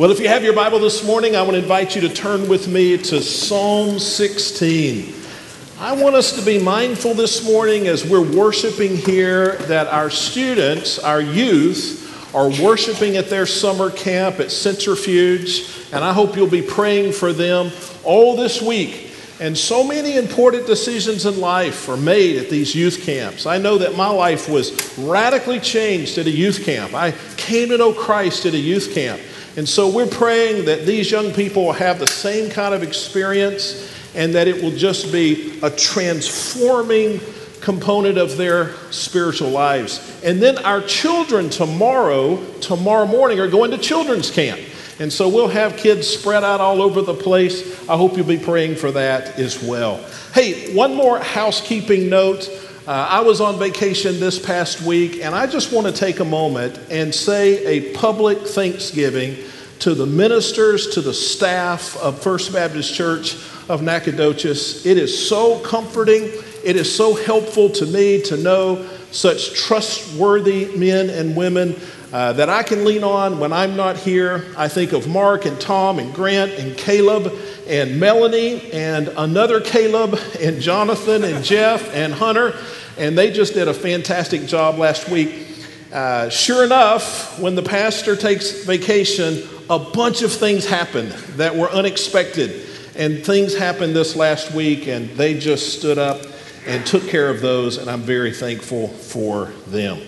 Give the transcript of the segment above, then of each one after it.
Well, if you have your Bible this morning, I want to invite you to turn with me to Psalm 16. I want us to be mindful this morning as we're worshiping here that our students, our youth, are worshiping at their summer camp at Centrifuge, and I hope you'll be praying for them all this week. And so many important decisions in life are made at these youth camps. I know that my life was radically changed at a youth camp. I came to know Christ at a youth camp. And so we're praying that these young people will have the same kind of experience and that it will just be a transforming component of their spiritual lives. And then our children tomorrow, tomorrow morning, are going to children's camp. And so we'll have kids spread out all over the place. I hope you'll be praying for that as well. Hey, one more housekeeping note. Uh, I was on vacation this past week, and I just want to take a moment and say a public thanksgiving to the ministers, to the staff of First Baptist Church of Nacogdoches. It is so comforting, it is so helpful to me to know such trustworthy men and women uh, that I can lean on when I'm not here. I think of Mark and Tom and Grant and Caleb and Melanie and another Caleb and Jonathan and Jeff and Hunter and they just did a fantastic job last week. Uh, sure enough, when the pastor takes vacation, a bunch of things happen that were unexpected. And things happened this last week, and they just stood up and took care of those, and I'm very thankful for them.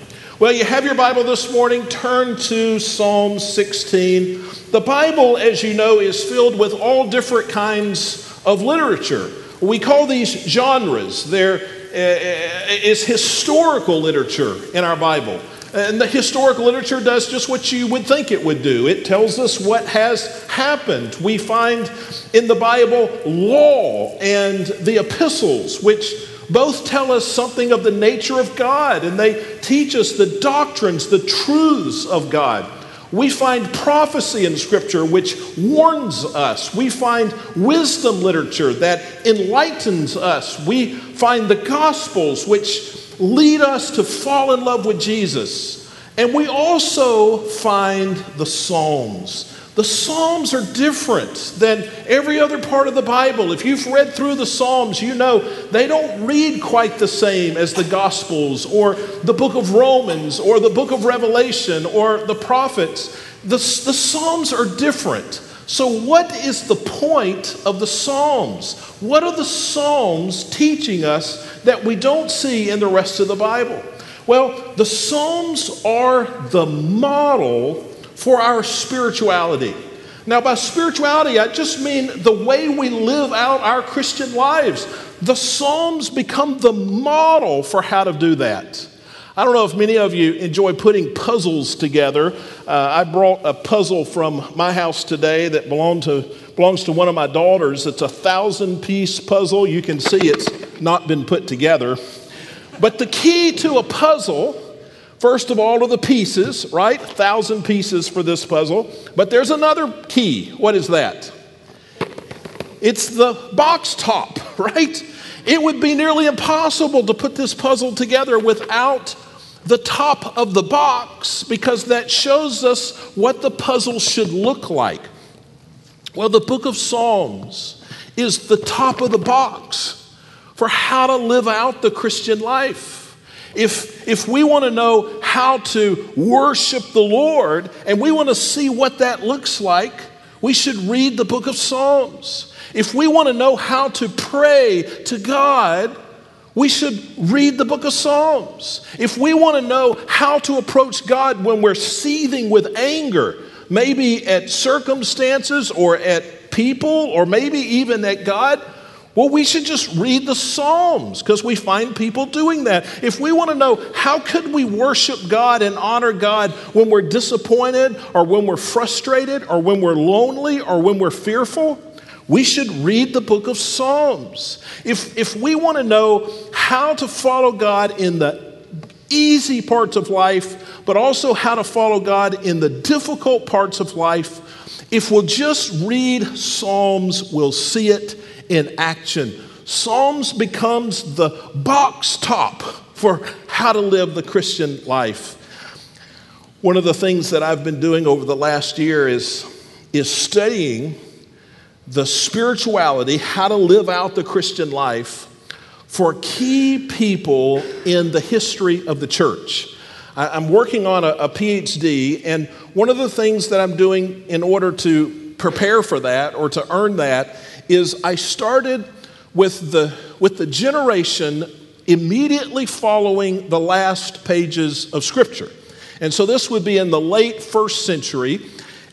Well, you have your Bible this morning. Turn to Psalm 16. The Bible, as you know, is filled with all different kinds of literature. We call these genres. They're uh, is historical literature in our Bible. And the historical literature does just what you would think it would do. It tells us what has happened. We find in the Bible law and the epistles, which both tell us something of the nature of God and they teach us the doctrines, the truths of God. We find prophecy in Scripture which warns us. We find wisdom literature that enlightens us. We find the Gospels which lead us to fall in love with Jesus. And we also find the Psalms the Psalms are different than every other part of the Bible. If you've read through the Psalms, you know they don't read quite the same as the Gospels or the book of Romans or the book of Revelation or the prophets. The, the Psalms are different. So, what is the point of the Psalms? What are the Psalms teaching us that we don't see in the rest of the Bible? Well, the Psalms are the model for our spirituality. Now, by spirituality, I just mean the way we live out our Christian lives. The Psalms become the model for how to do that. I don't know if many of you enjoy putting puzzles together. Uh, I brought a puzzle from my house today that belonged to, belongs to one of my daughters. It's a thousand piece puzzle. You can see it's not been put together. But the key to a puzzle First of all, are the pieces, right? A thousand pieces for this puzzle. But there's another key. What is that? It's the box top, right? It would be nearly impossible to put this puzzle together without the top of the box because that shows us what the puzzle should look like. Well, the book of Psalms is the top of the box for how to live out the Christian life. If, if we want to know how to worship the Lord and we want to see what that looks like, we should read the book of Psalms. If we want to know how to pray to God, we should read the book of Psalms. If we want to know how to approach God when we're seething with anger, maybe at circumstances or at people or maybe even at God, well, we should just read the Psalms because we find people doing that. If we want to know how could we worship God and honor God when we're disappointed or when we're frustrated or when we're lonely or when we're fearful, we should read the book of Psalms. If, if we want to know how to follow God in the easy parts of life, but also how to follow God in the difficult parts of life, if we'll just read Psalms, we'll see it in action. Psalms becomes the box top for how to live the Christian life. One of the things that I've been doing over the last year is is studying the spirituality, how to live out the Christian life for key people in the history of the church. I'm working on a, a, PhD, and one of the things that I'm doing in order to prepare for that or to earn that is I started with the, with the generation immediately following the last pages of Scripture. And so this would be in the late first century.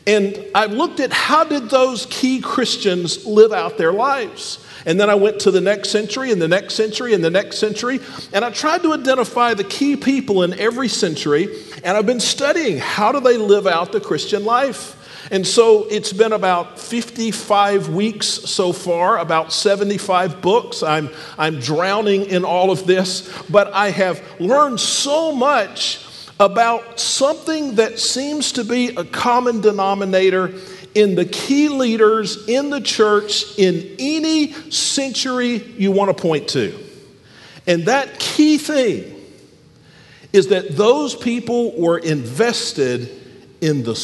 And I looked at how did those key Christians live out their lives. And then I went to the next century and the next century and the next century. And I tried to identify the key people in every century. And I've been studying how do they live out the Christian life. And so it's been about 55 weeks so far, about 75 books. I'm, I'm drowning in all of this, but I have learned so much about something that seems to be a common denominator in the key leaders in the church in any century you want to point to. And that key thing is that those people were invested in the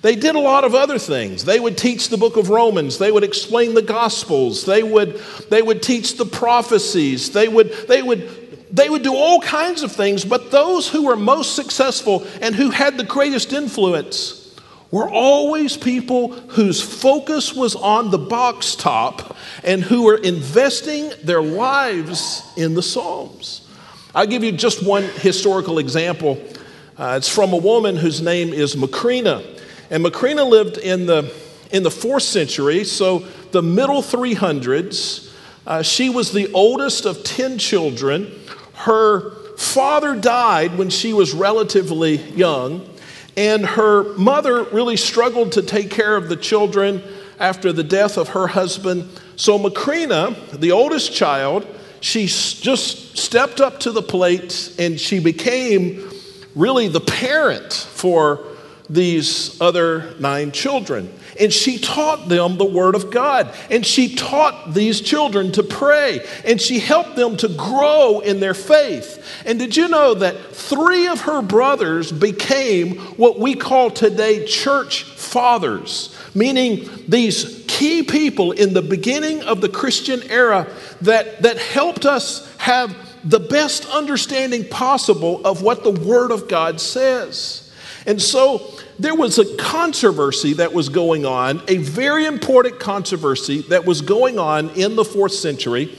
They did a lot of other things. They would teach the book of Romans. They would explain the Gospels. They would, they would teach the prophecies. They would, they, would, they would do all kinds of things. But those who were most successful and who had the greatest influence were always people whose focus was on the box top and who were investing their lives in the Psalms. I'll give you just one historical example. Uh, it's from a woman whose name is Macrina. And Macrina lived in the, in the fourth century, so the middle 300s. Uh, she was the oldest of 10 children. Her father died when she was relatively young. And her mother really struggled to take care of the children after the death of her husband. So Macrina, the oldest child, she just stepped up to the plate and she became really the parent for these other nine children. And she taught them the Word of God. And she taught these children to pray. And she helped them to grow in their faith. And did you know that three of her brothers became what we call today church fathers? Meaning these key people in the beginning of the Christian era that, that helped us have the best understanding possible of what the Word of God says. And so there was a controversy that was going on, a very important controversy that was going on in the fourth century.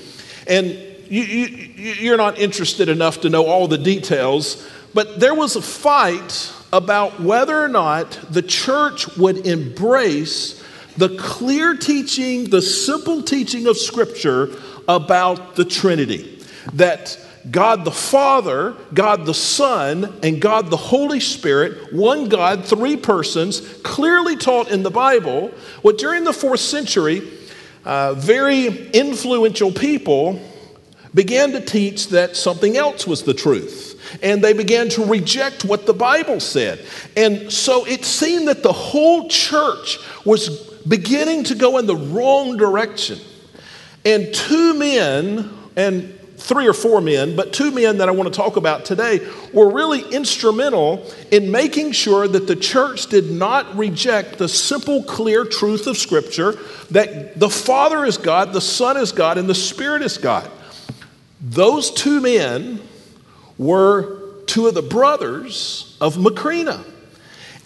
And you, you, you're not interested enough to know all the details, but there was a fight about whether or not the church would embrace the clear teaching, the simple teaching of Scripture about the Trinity. That God the Father, God the Son, and God the Holy Spirit, one God, three persons, clearly taught in the Bible. What during the fourth century, uh, very influential people began to teach that something else was the truth. And they began to reject what the Bible said. And so it seemed that the whole church was beginning to go in the wrong direction. And two men, and three or four men, but two men that I want to talk about today were really instrumental in making sure that the church did not reject the simple, clear truth of Scripture that the Father is God, the Son is God, and the Spirit is God. Those two men were two of the brothers of Macrina.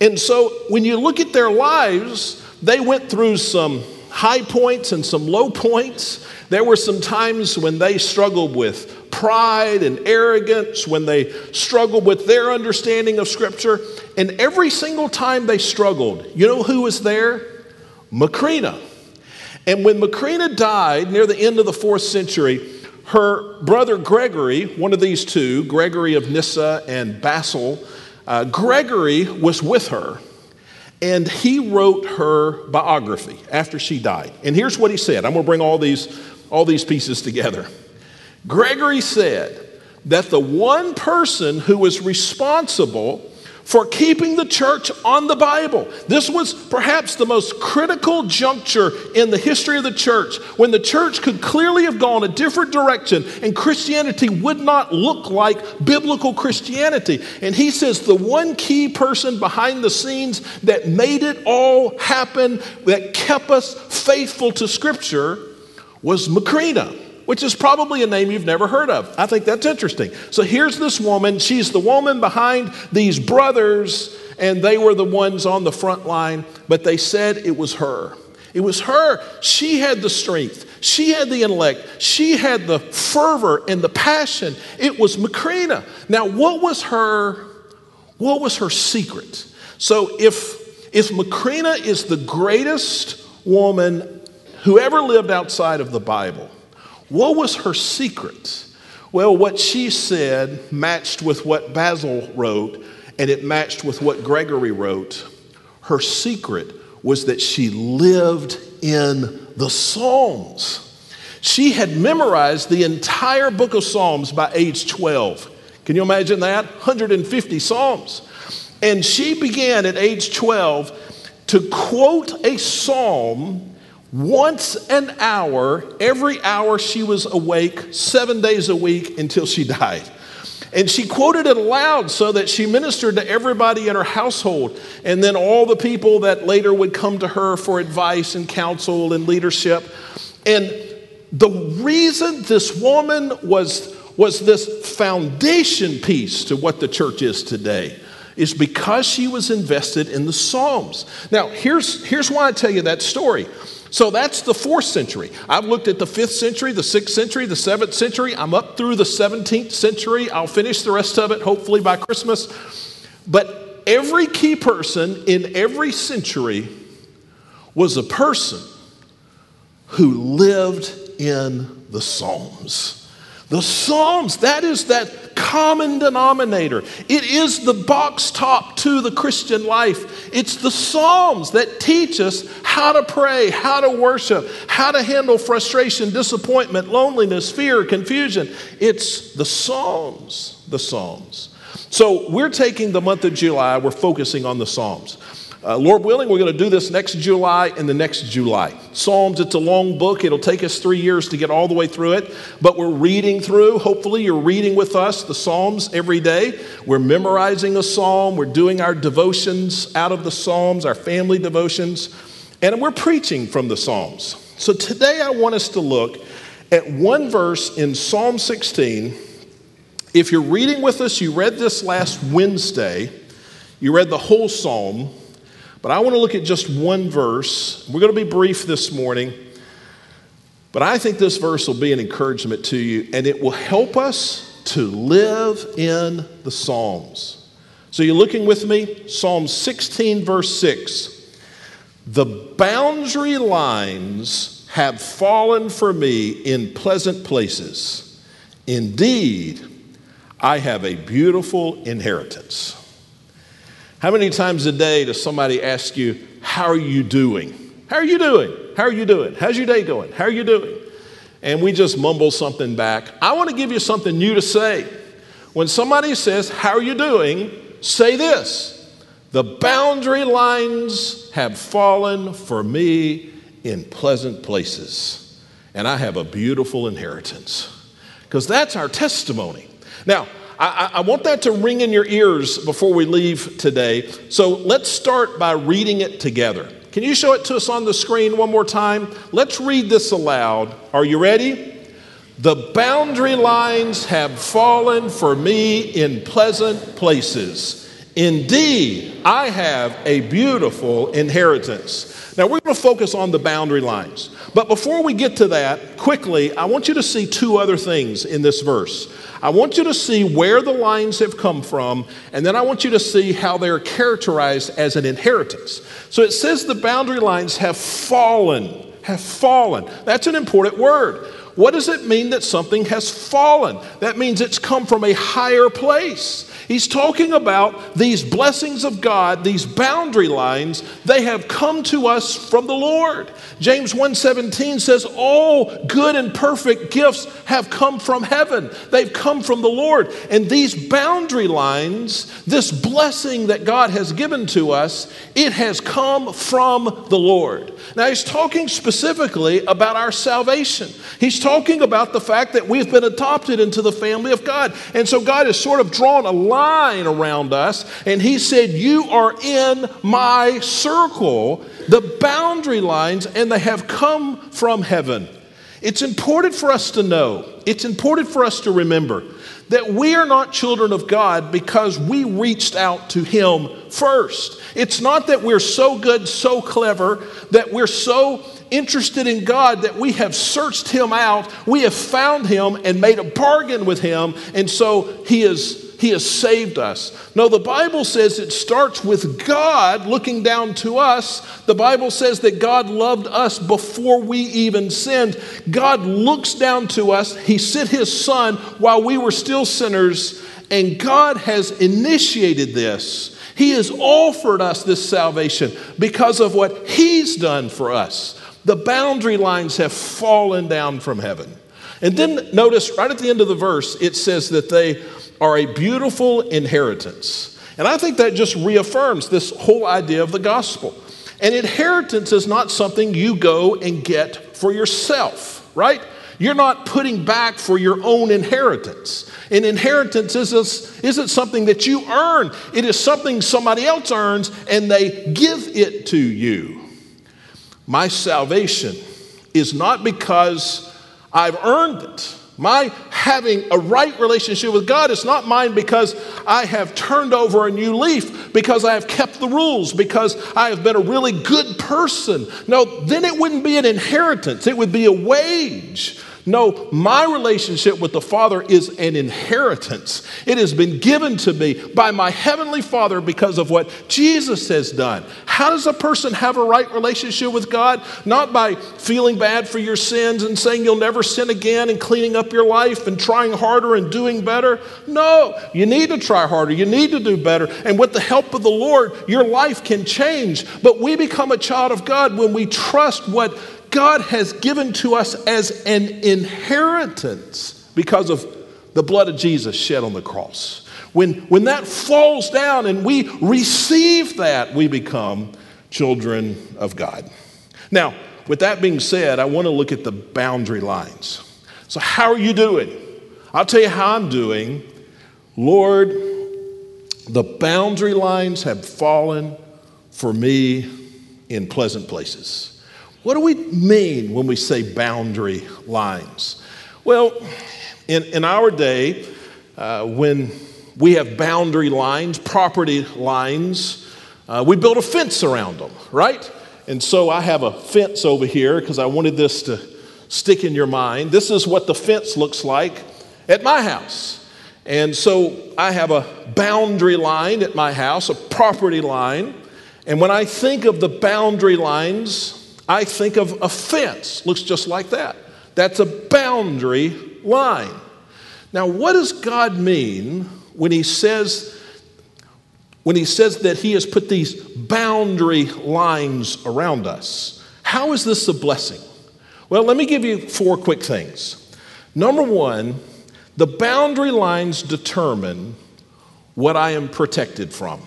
And so when you look at their lives, they went through some high points and some low points. There were some times when they struggled with pride and arrogance, when they struggled with their understanding of Scripture. And every single time they struggled, you know who was there? Macrina. And when Macrina died near the end of the fourth century, her brother Gregory, one of these two, Gregory of Nyssa and Basil, uh, Gregory was with her and he wrote her biography after she died. And here's what he said. I'm going to bring all these all these pieces together. Gregory said that the one person who was responsible for keeping the church on the Bible. This was perhaps the most critical juncture in the history of the church when the church could clearly have gone a different direction and Christianity would not look like biblical Christianity. And he says the one key person behind the scenes that made it all happen, that kept us faithful to Scripture, was Macrina which is probably a name you've never heard of. I think that's interesting. So here's this woman. She's the woman behind these brothers, and they were the ones on the front line, but they said it was her. It was her. She had the strength. She had the intellect. She had the fervor and the passion. It was Macrina. Now, what was her what was her secret? So if if Macrina is the greatest woman who ever lived outside of the Bible, what was her secret? Well, what she said matched with what Basil wrote, and it matched with what Gregory wrote. Her secret was that she lived in the Psalms. She had memorized the entire book of Psalms by age 12. Can you imagine that? 150 Psalms. And she began at age 12 to quote a psalm once an hour, every hour she was awake, seven days a week until she died. And she quoted it aloud so that she ministered to everybody in her household and then all the people that later would come to her for advice and counsel and leadership. And the reason this woman was, was this foundation piece to what the church is today is because she was invested in the Psalms. Now, here's, here's why I tell you that story. So that's the fourth century. I've looked at the fifth century, the sixth century, the seventh century. I'm up through the 17th century. I'll finish the rest of it hopefully by Christmas. But every key person in every century was a person who lived in the Psalms. The Psalms, that is that common denominator. It is the box top to the Christian life. It's the Psalms that teach us how to pray, how to worship, how to handle frustration, disappointment, loneliness, fear, confusion. It's the Psalms, the Psalms. So we're taking the month of July, we're focusing on the Psalms. Uh, Lord willing, we're going to do this next July and the next July. Psalms, it's a long book. It'll take us three years to get all the way through it, but we're reading through. Hopefully, you're reading with us the Psalms every day. We're memorizing a psalm. We're doing our devotions out of the Psalms, our family devotions, and we're preaching from the Psalms. So today, I want us to look at one verse in Psalm 16. If you're reading with us, you read this last Wednesday, you read the whole psalm. But I want to look at just one verse. We're going to be brief this morning, but I think this verse will be an encouragement to you and it will help us to live in the Psalms. So you're looking with me? Psalm 16, verse 6. The boundary lines have fallen for me in pleasant places. Indeed, I have a beautiful inheritance. How many times a day does somebody ask you, How are you doing? How are you doing? How are you doing? How's your day going? How are you doing? And we just mumble something back. I want to give you something new to say. When somebody says, How are you doing? say this The boundary lines have fallen for me in pleasant places, and I have a beautiful inheritance. Because that's our testimony. Now, I, I, want that to ring in your ears before we leave today. So let's start by reading it together. Can you show it to us on the screen one more time? Let's read this aloud. Are you ready? The boundary lines have fallen for me in pleasant places. Indeed, I have a beautiful inheritance. Now, we're going to focus on the boundary lines. But before we get to that, quickly, I want you to see two other things in this verse. I want you to see where the lines have come from, and then I want you to see how they're characterized as an inheritance. So it says the boundary lines have fallen, have fallen. That's an important word. What does it mean that something has fallen? That means it's come from a higher place. He's talking about these blessings of God, these boundary lines, they have come to us from the Lord. James 1:17 says all good and perfect gifts have come from heaven. They've come from the Lord. And these boundary lines, this blessing that God has given to us, it has come from the Lord. Now he's talking specifically about our salvation. He's talking about the fact that we've been adopted into the family of God. And so God has sort of drawn a line around us, and He said, You are in my circle, the boundary lines, and they have come from heaven. It's important for us to know, it's important for us to remember that we are not children of God because we reached out to Him first. It's not that we're so good, so clever, that we're so interested in God that we have searched Him out, we have found Him and made a bargain with Him, and so He is he has saved us. No, the Bible says it starts with God looking down to us. The Bible says that God loved us before we even sinned. God looks down to us. He sent His Son while we were still sinners, and God has initiated this. He has offered us this salvation because of what He's done for us. The boundary lines have fallen down from heaven. And then notice right at the end of the verse, it says that they are a beautiful inheritance. And I think that just reaffirms this whole idea of the gospel. An inheritance is not something you go and get for yourself, right? You're not putting back for your own inheritance. An inheritance isn't, something that you earn, it is something somebody else earns and they give it to you. My salvation is not because I've earned it. My having a right relationship with God is not mine because I have turned over a new leaf, because I have kept the rules, because I have been a really good person. No, then it wouldn't be an inheritance, it would be a wage. No, my relationship with the Father is an inheritance. It has been given to me by my Heavenly Father because of what Jesus has done. How does a person have a right relationship with God? Not by feeling bad for your sins and saying you'll never sin again and cleaning up your life and trying harder and doing better. No, you need to try harder. You need to do better. And with the help of the Lord, your life can change. But we become a child of God when we trust what God has given to us as an inheritance because of the blood of Jesus shed on the cross. When, when that falls down and we receive that, we become children of God. Now, with that being said, I want to look at the boundary lines. So, how are you doing? I'll tell you how I'm doing. Lord, the boundary lines have fallen for me in pleasant places. What do we mean when we say boundary lines? Well, in, in our day, uh, when we have boundary lines, property lines, uh, we build a fence around them, right? And so I have a fence over here because I wanted this to stick in your mind. This is what the fence looks like at my house. And so I have a boundary line at my house, a property line. And when I think of the boundary lines, I think of a fence, looks just like that. That's a boundary line. Now, what does God mean when he says when he says that he has put these boundary lines around us? How is this a blessing? Well, let me give you four quick things. Number 1, the boundary lines determine what I am protected from.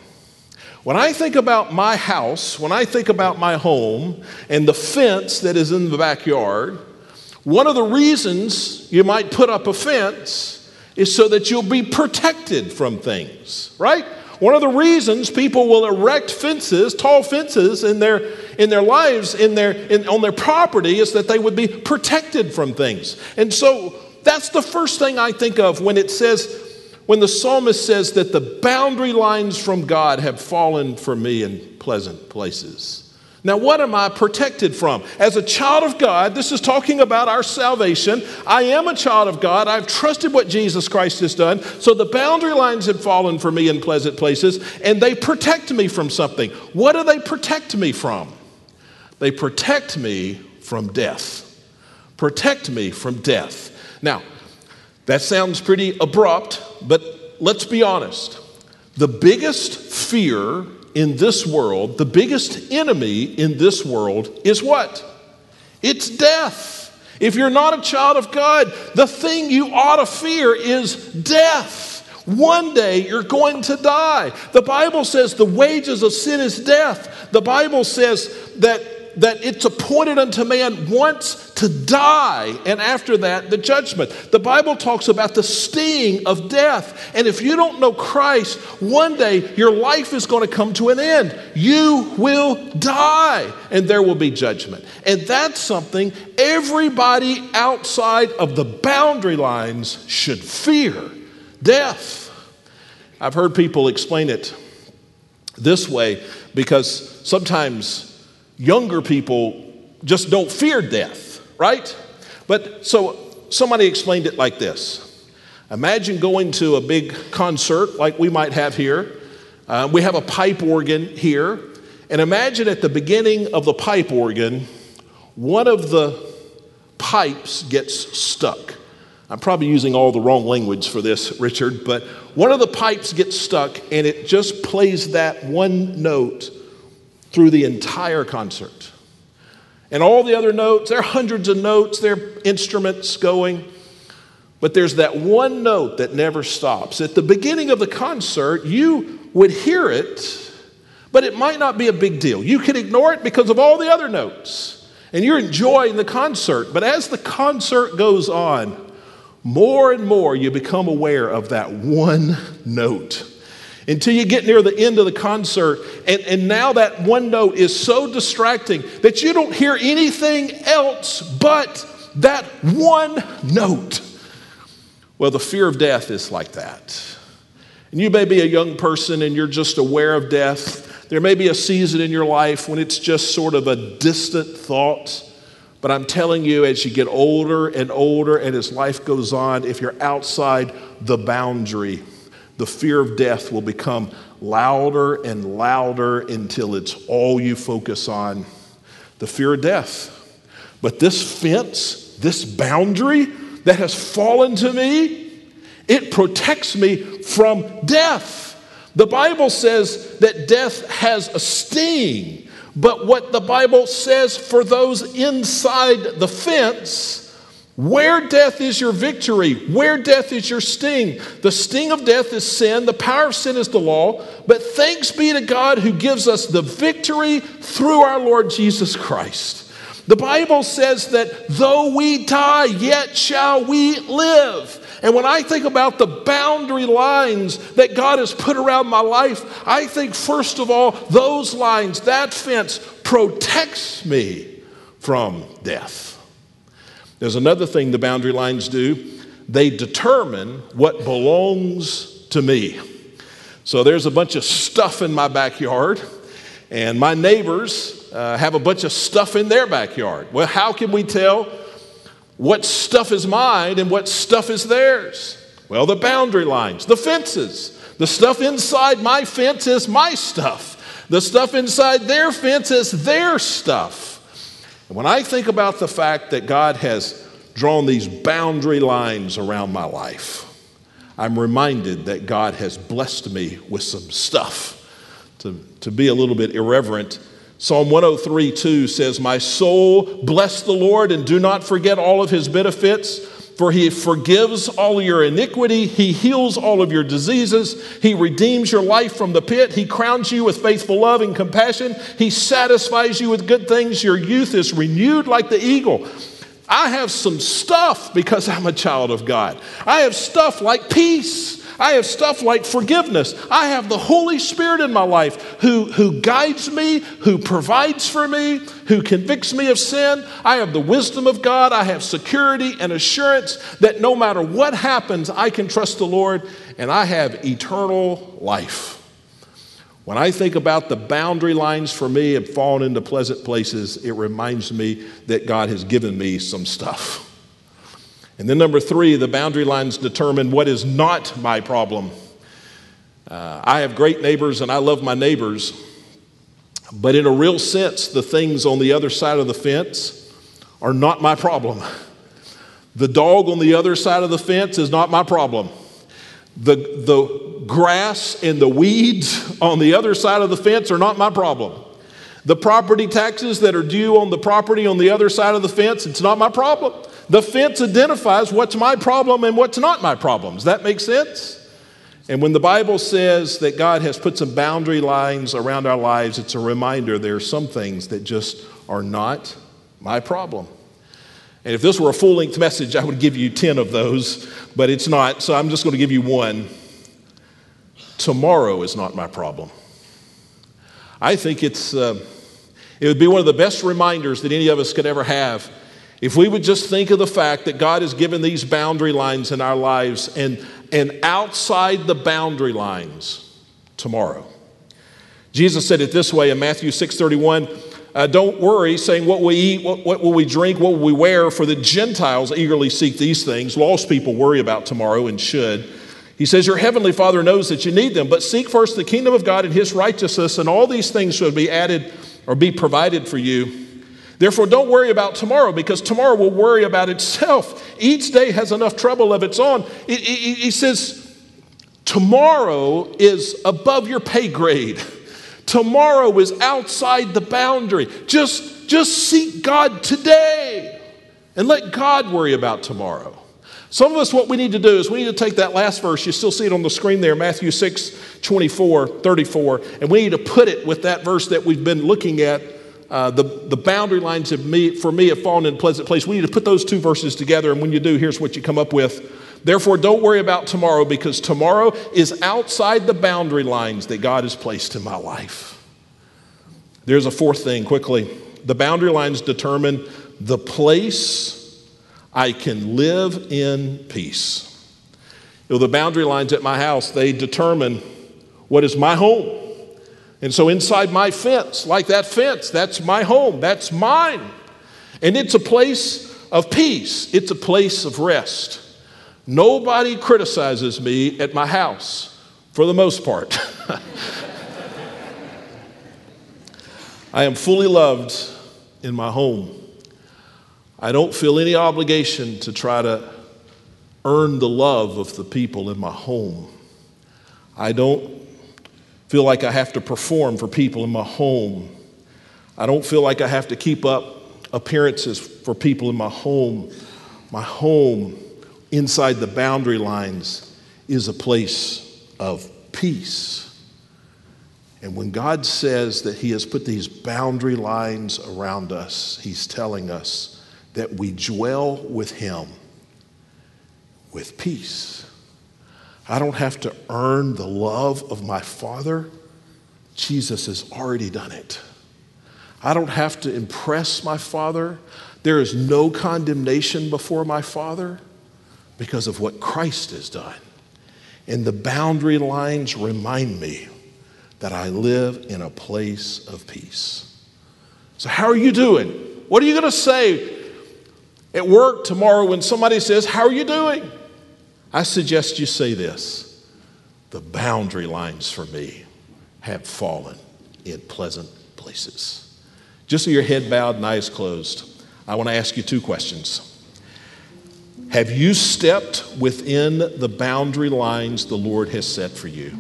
When I think about my house, when I think about my home and the fence that is in the backyard, one of the reasons you might put up a fence is so that you'll be protected from things, right? One of the reasons people will erect fences, tall fences in their, in their lives, in their, in, on their property, is that they would be protected from things. And so that's the first thing I think of when it says when the psalmist says that the boundary lines from God have fallen for me in pleasant places. Now, what am I protected from? As a child of God, this is talking about our salvation. I am a child of God. I've trusted what Jesus Christ has done. So the boundary lines have fallen for me in pleasant places, and they protect me from something. What do they protect me from? They protect me from death. protect me from death. Now, that sounds pretty abrupt, but let's be honest. The biggest fear in this world, the biggest enemy in this world is what? It's death. If you're not a child of God, the thing you ought to fear is death. One day you're going to die. The Bible says the wages of sin is death. The Bible says that that it's appointed unto man once to die, and after that, the judgment. The Bible talks about the sting of death. And if you don't know Christ, one day your life is going to come to an end. You will die, and there will be judgment. And that's something everybody outside of the boundary lines should fear death. I've heard people explain it this way because sometimes younger people just don't fear death, right? But so somebody explained it like this Imagine going to a big concert like we might have here. Uh, we have a pipe organ here. And imagine at the beginning of the pipe organ, one of the pipes gets stuck. I'm probably using all the wrong language for this, Richard, but one of the pipes gets stuck and it just plays that one note through the entire concert. And all the other notes, there are hundreds of notes, there are instruments going, but there's that one note that never stops. At the beginning of the concert, you would hear it, but it might not be a big deal. You could ignore it because of all the other notes, and you're enjoying the concert. But as the concert goes on, more and more you become aware of that one note until you get near the end of the concert. And, and now that one note is so distracting that you don't hear anything else but that one note. Well, the fear of death is like that. And you may be a young person and you're just aware of death. There may be a season in your life when it's just sort of a distant thought. But I'm telling you, as you get older and older and as life goes on, if you're outside the boundary, the fear of death will become louder and louder until it's all you focus on the fear of death. But this fence, this boundary that has fallen to me, it protects me from death. The Bible says that death has a sting, but what the Bible says for those inside the fence, where death is your victory, where death is your sting. The sting of death is sin, the power of sin is the law, but thanks be to God who gives us the victory through our Lord Jesus Christ. The Bible says that though we die, yet shall we live. And when I think about the boundary lines that God has put around my life, I think first of all, those lines, that fence protects me from death. There's another thing the boundary lines do they determine what belongs to me. So there's a bunch of stuff in my backyard, and my neighbors uh, have a bunch of stuff in their backyard. Well, how can we tell what stuff is mine and what stuff is theirs? Well, the boundary lines, the fences. The stuff inside my fence is my stuff. The stuff inside their fence is their stuff. And when I think about the fact that God has drawn these boundary lines around my life, I'm reminded that God has blessed me with some stuff. To, to be a little bit irreverent, Psalm 103 2 says, My soul, bless the Lord and do not forget all of his benefits for he forgives all your iniquity. He heals all of your diseases. He redeems your life from the pit. He crowns you with faithful love and compassion. He satisfies you with good things. Your youth is renewed like the eagle. I have some stuff because I'm a child of God. I have stuff like peace. I have stuff like forgiveness. I have the Holy Spirit in my life who, who guides me, who provides for me, who convicts me of sin. I have the wisdom of God. I have security and assurance that no matter what happens, I can trust the Lord and I have eternal life. When I think about the boundary lines for me have fallen into pleasant places, it reminds me that God has given me some stuff. And then, number three, the boundary lines determine what is not my problem. Uh, I have great neighbors and I love my neighbors, but in a real sense, the things on the other side of the fence are not my problem. The dog on the other side of the fence is not my problem. The, the grass and the weeds on the other side of the fence are not my problem. The property taxes that are due on the property on the other side of the fence, it's not my problem. The fence identifies what's my problem and what's not my problem. Does that make sense? And when the Bible says that God has put some boundary lines around our lives, it's a reminder there are some things that just are not my problem. And if this were a full length message, I would give you 10 of those, but it's not, so I'm just going to give you one. Tomorrow is not my problem. I think it's, uh, it would be one of the best reminders that any of us could ever have if we would just think of the fact that God has given these boundary lines in our lives and, and outside the boundary lines, tomorrow. Jesus said it this way in Matthew 6 31. Uh, don't worry, saying, What we eat, what, what will we drink, what will we wear? For the Gentiles eagerly seek these things. Lost people worry about tomorrow and should. He says, Your heavenly Father knows that you need them, but seek first the kingdom of God and his righteousness, and all these things shall be added or be provided for you. Therefore, don't worry about tomorrow because tomorrow will worry about itself. Each day has enough trouble of its own. He says, Tomorrow is above your pay grade. Tomorrow is outside the boundary. Just, just seek God today and let God worry about tomorrow. Some of us, what we need to do is we need to take that last verse, you still see it on the screen there, Matthew 6, 24, 34, and we need to put it with that verse that we've been looking at. Uh, the, the boundary lines of me, for me have fallen in a pleasant place. We need to put those two verses together, and when you do, here's what you come up with. Therefore, don't worry about tomorrow because tomorrow is outside the boundary lines that God has placed in my life. There's a fourth thing quickly. The boundary lines determine the place I can live in peace. You know, the boundary lines at my house, they determine what is my home. And so inside my fence, like that fence, that's my home, that's mine. And it's a place of peace, it's a place of rest. Nobody criticizes me at my house, for the most part. I am fully loved in my home. I don't feel any obligation to try to earn the love of the people in my home. I don't feel like I have to perform for people in my home. I don't feel like I have to keep up appearances for people in my home. My home inside the boundary lines is a place of peace. And when God says that He has put these boundary lines around us, He's telling us that we dwell with Him with peace. I don't have to earn the love of my Father. Jesus has already done it. I don't have to impress my Father. There is no condemnation before my Father because of what Christ has done. And the boundary lines remind me that I live in a place of peace. So, how are you doing? What are you going to say at work tomorrow when somebody says, How are you doing? I suggest you say this The boundary lines for me have fallen in pleasant places. Just so your head bowed and eyes closed, I want to ask you two questions. Have you stepped within the boundary lines the Lord has set for you?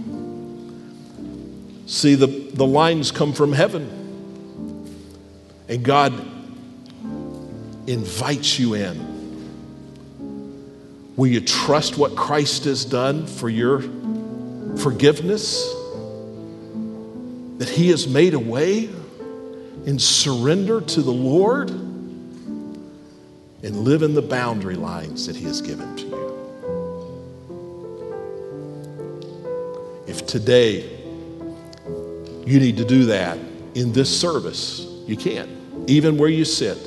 See, the, the lines come from heaven. And God invites you in. Will you trust what Christ has done for your forgiveness? That He has made a way and surrender to the Lord? and live in the boundary lines that He has given to you. If today you need to do that in this service, you can, even where you sit.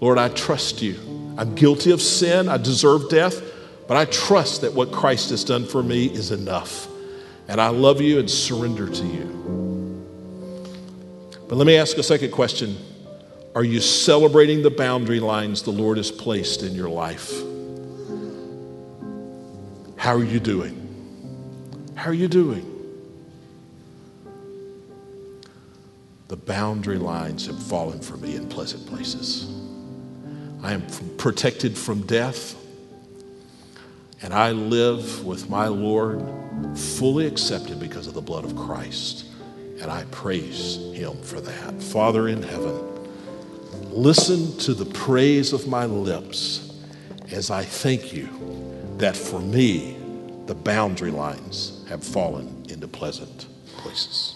Lord, I trust you. I'm guilty of sin, I deserve death, but I trust that what Christ has done for me is enough. And I love you and surrender to you. But let me ask a second question. Are you celebrating the boundary lines the Lord has placed in your life? How are you doing? How are you doing? The boundary lines have fallen for me in pleasant places. I am protected from death. And I live with my Lord fully accepted because of the blood of Christ. And I praise him for that. Father in heaven, listen to the praise of my lips as I thank you that for me, the boundary lines have fallen into pleasant places.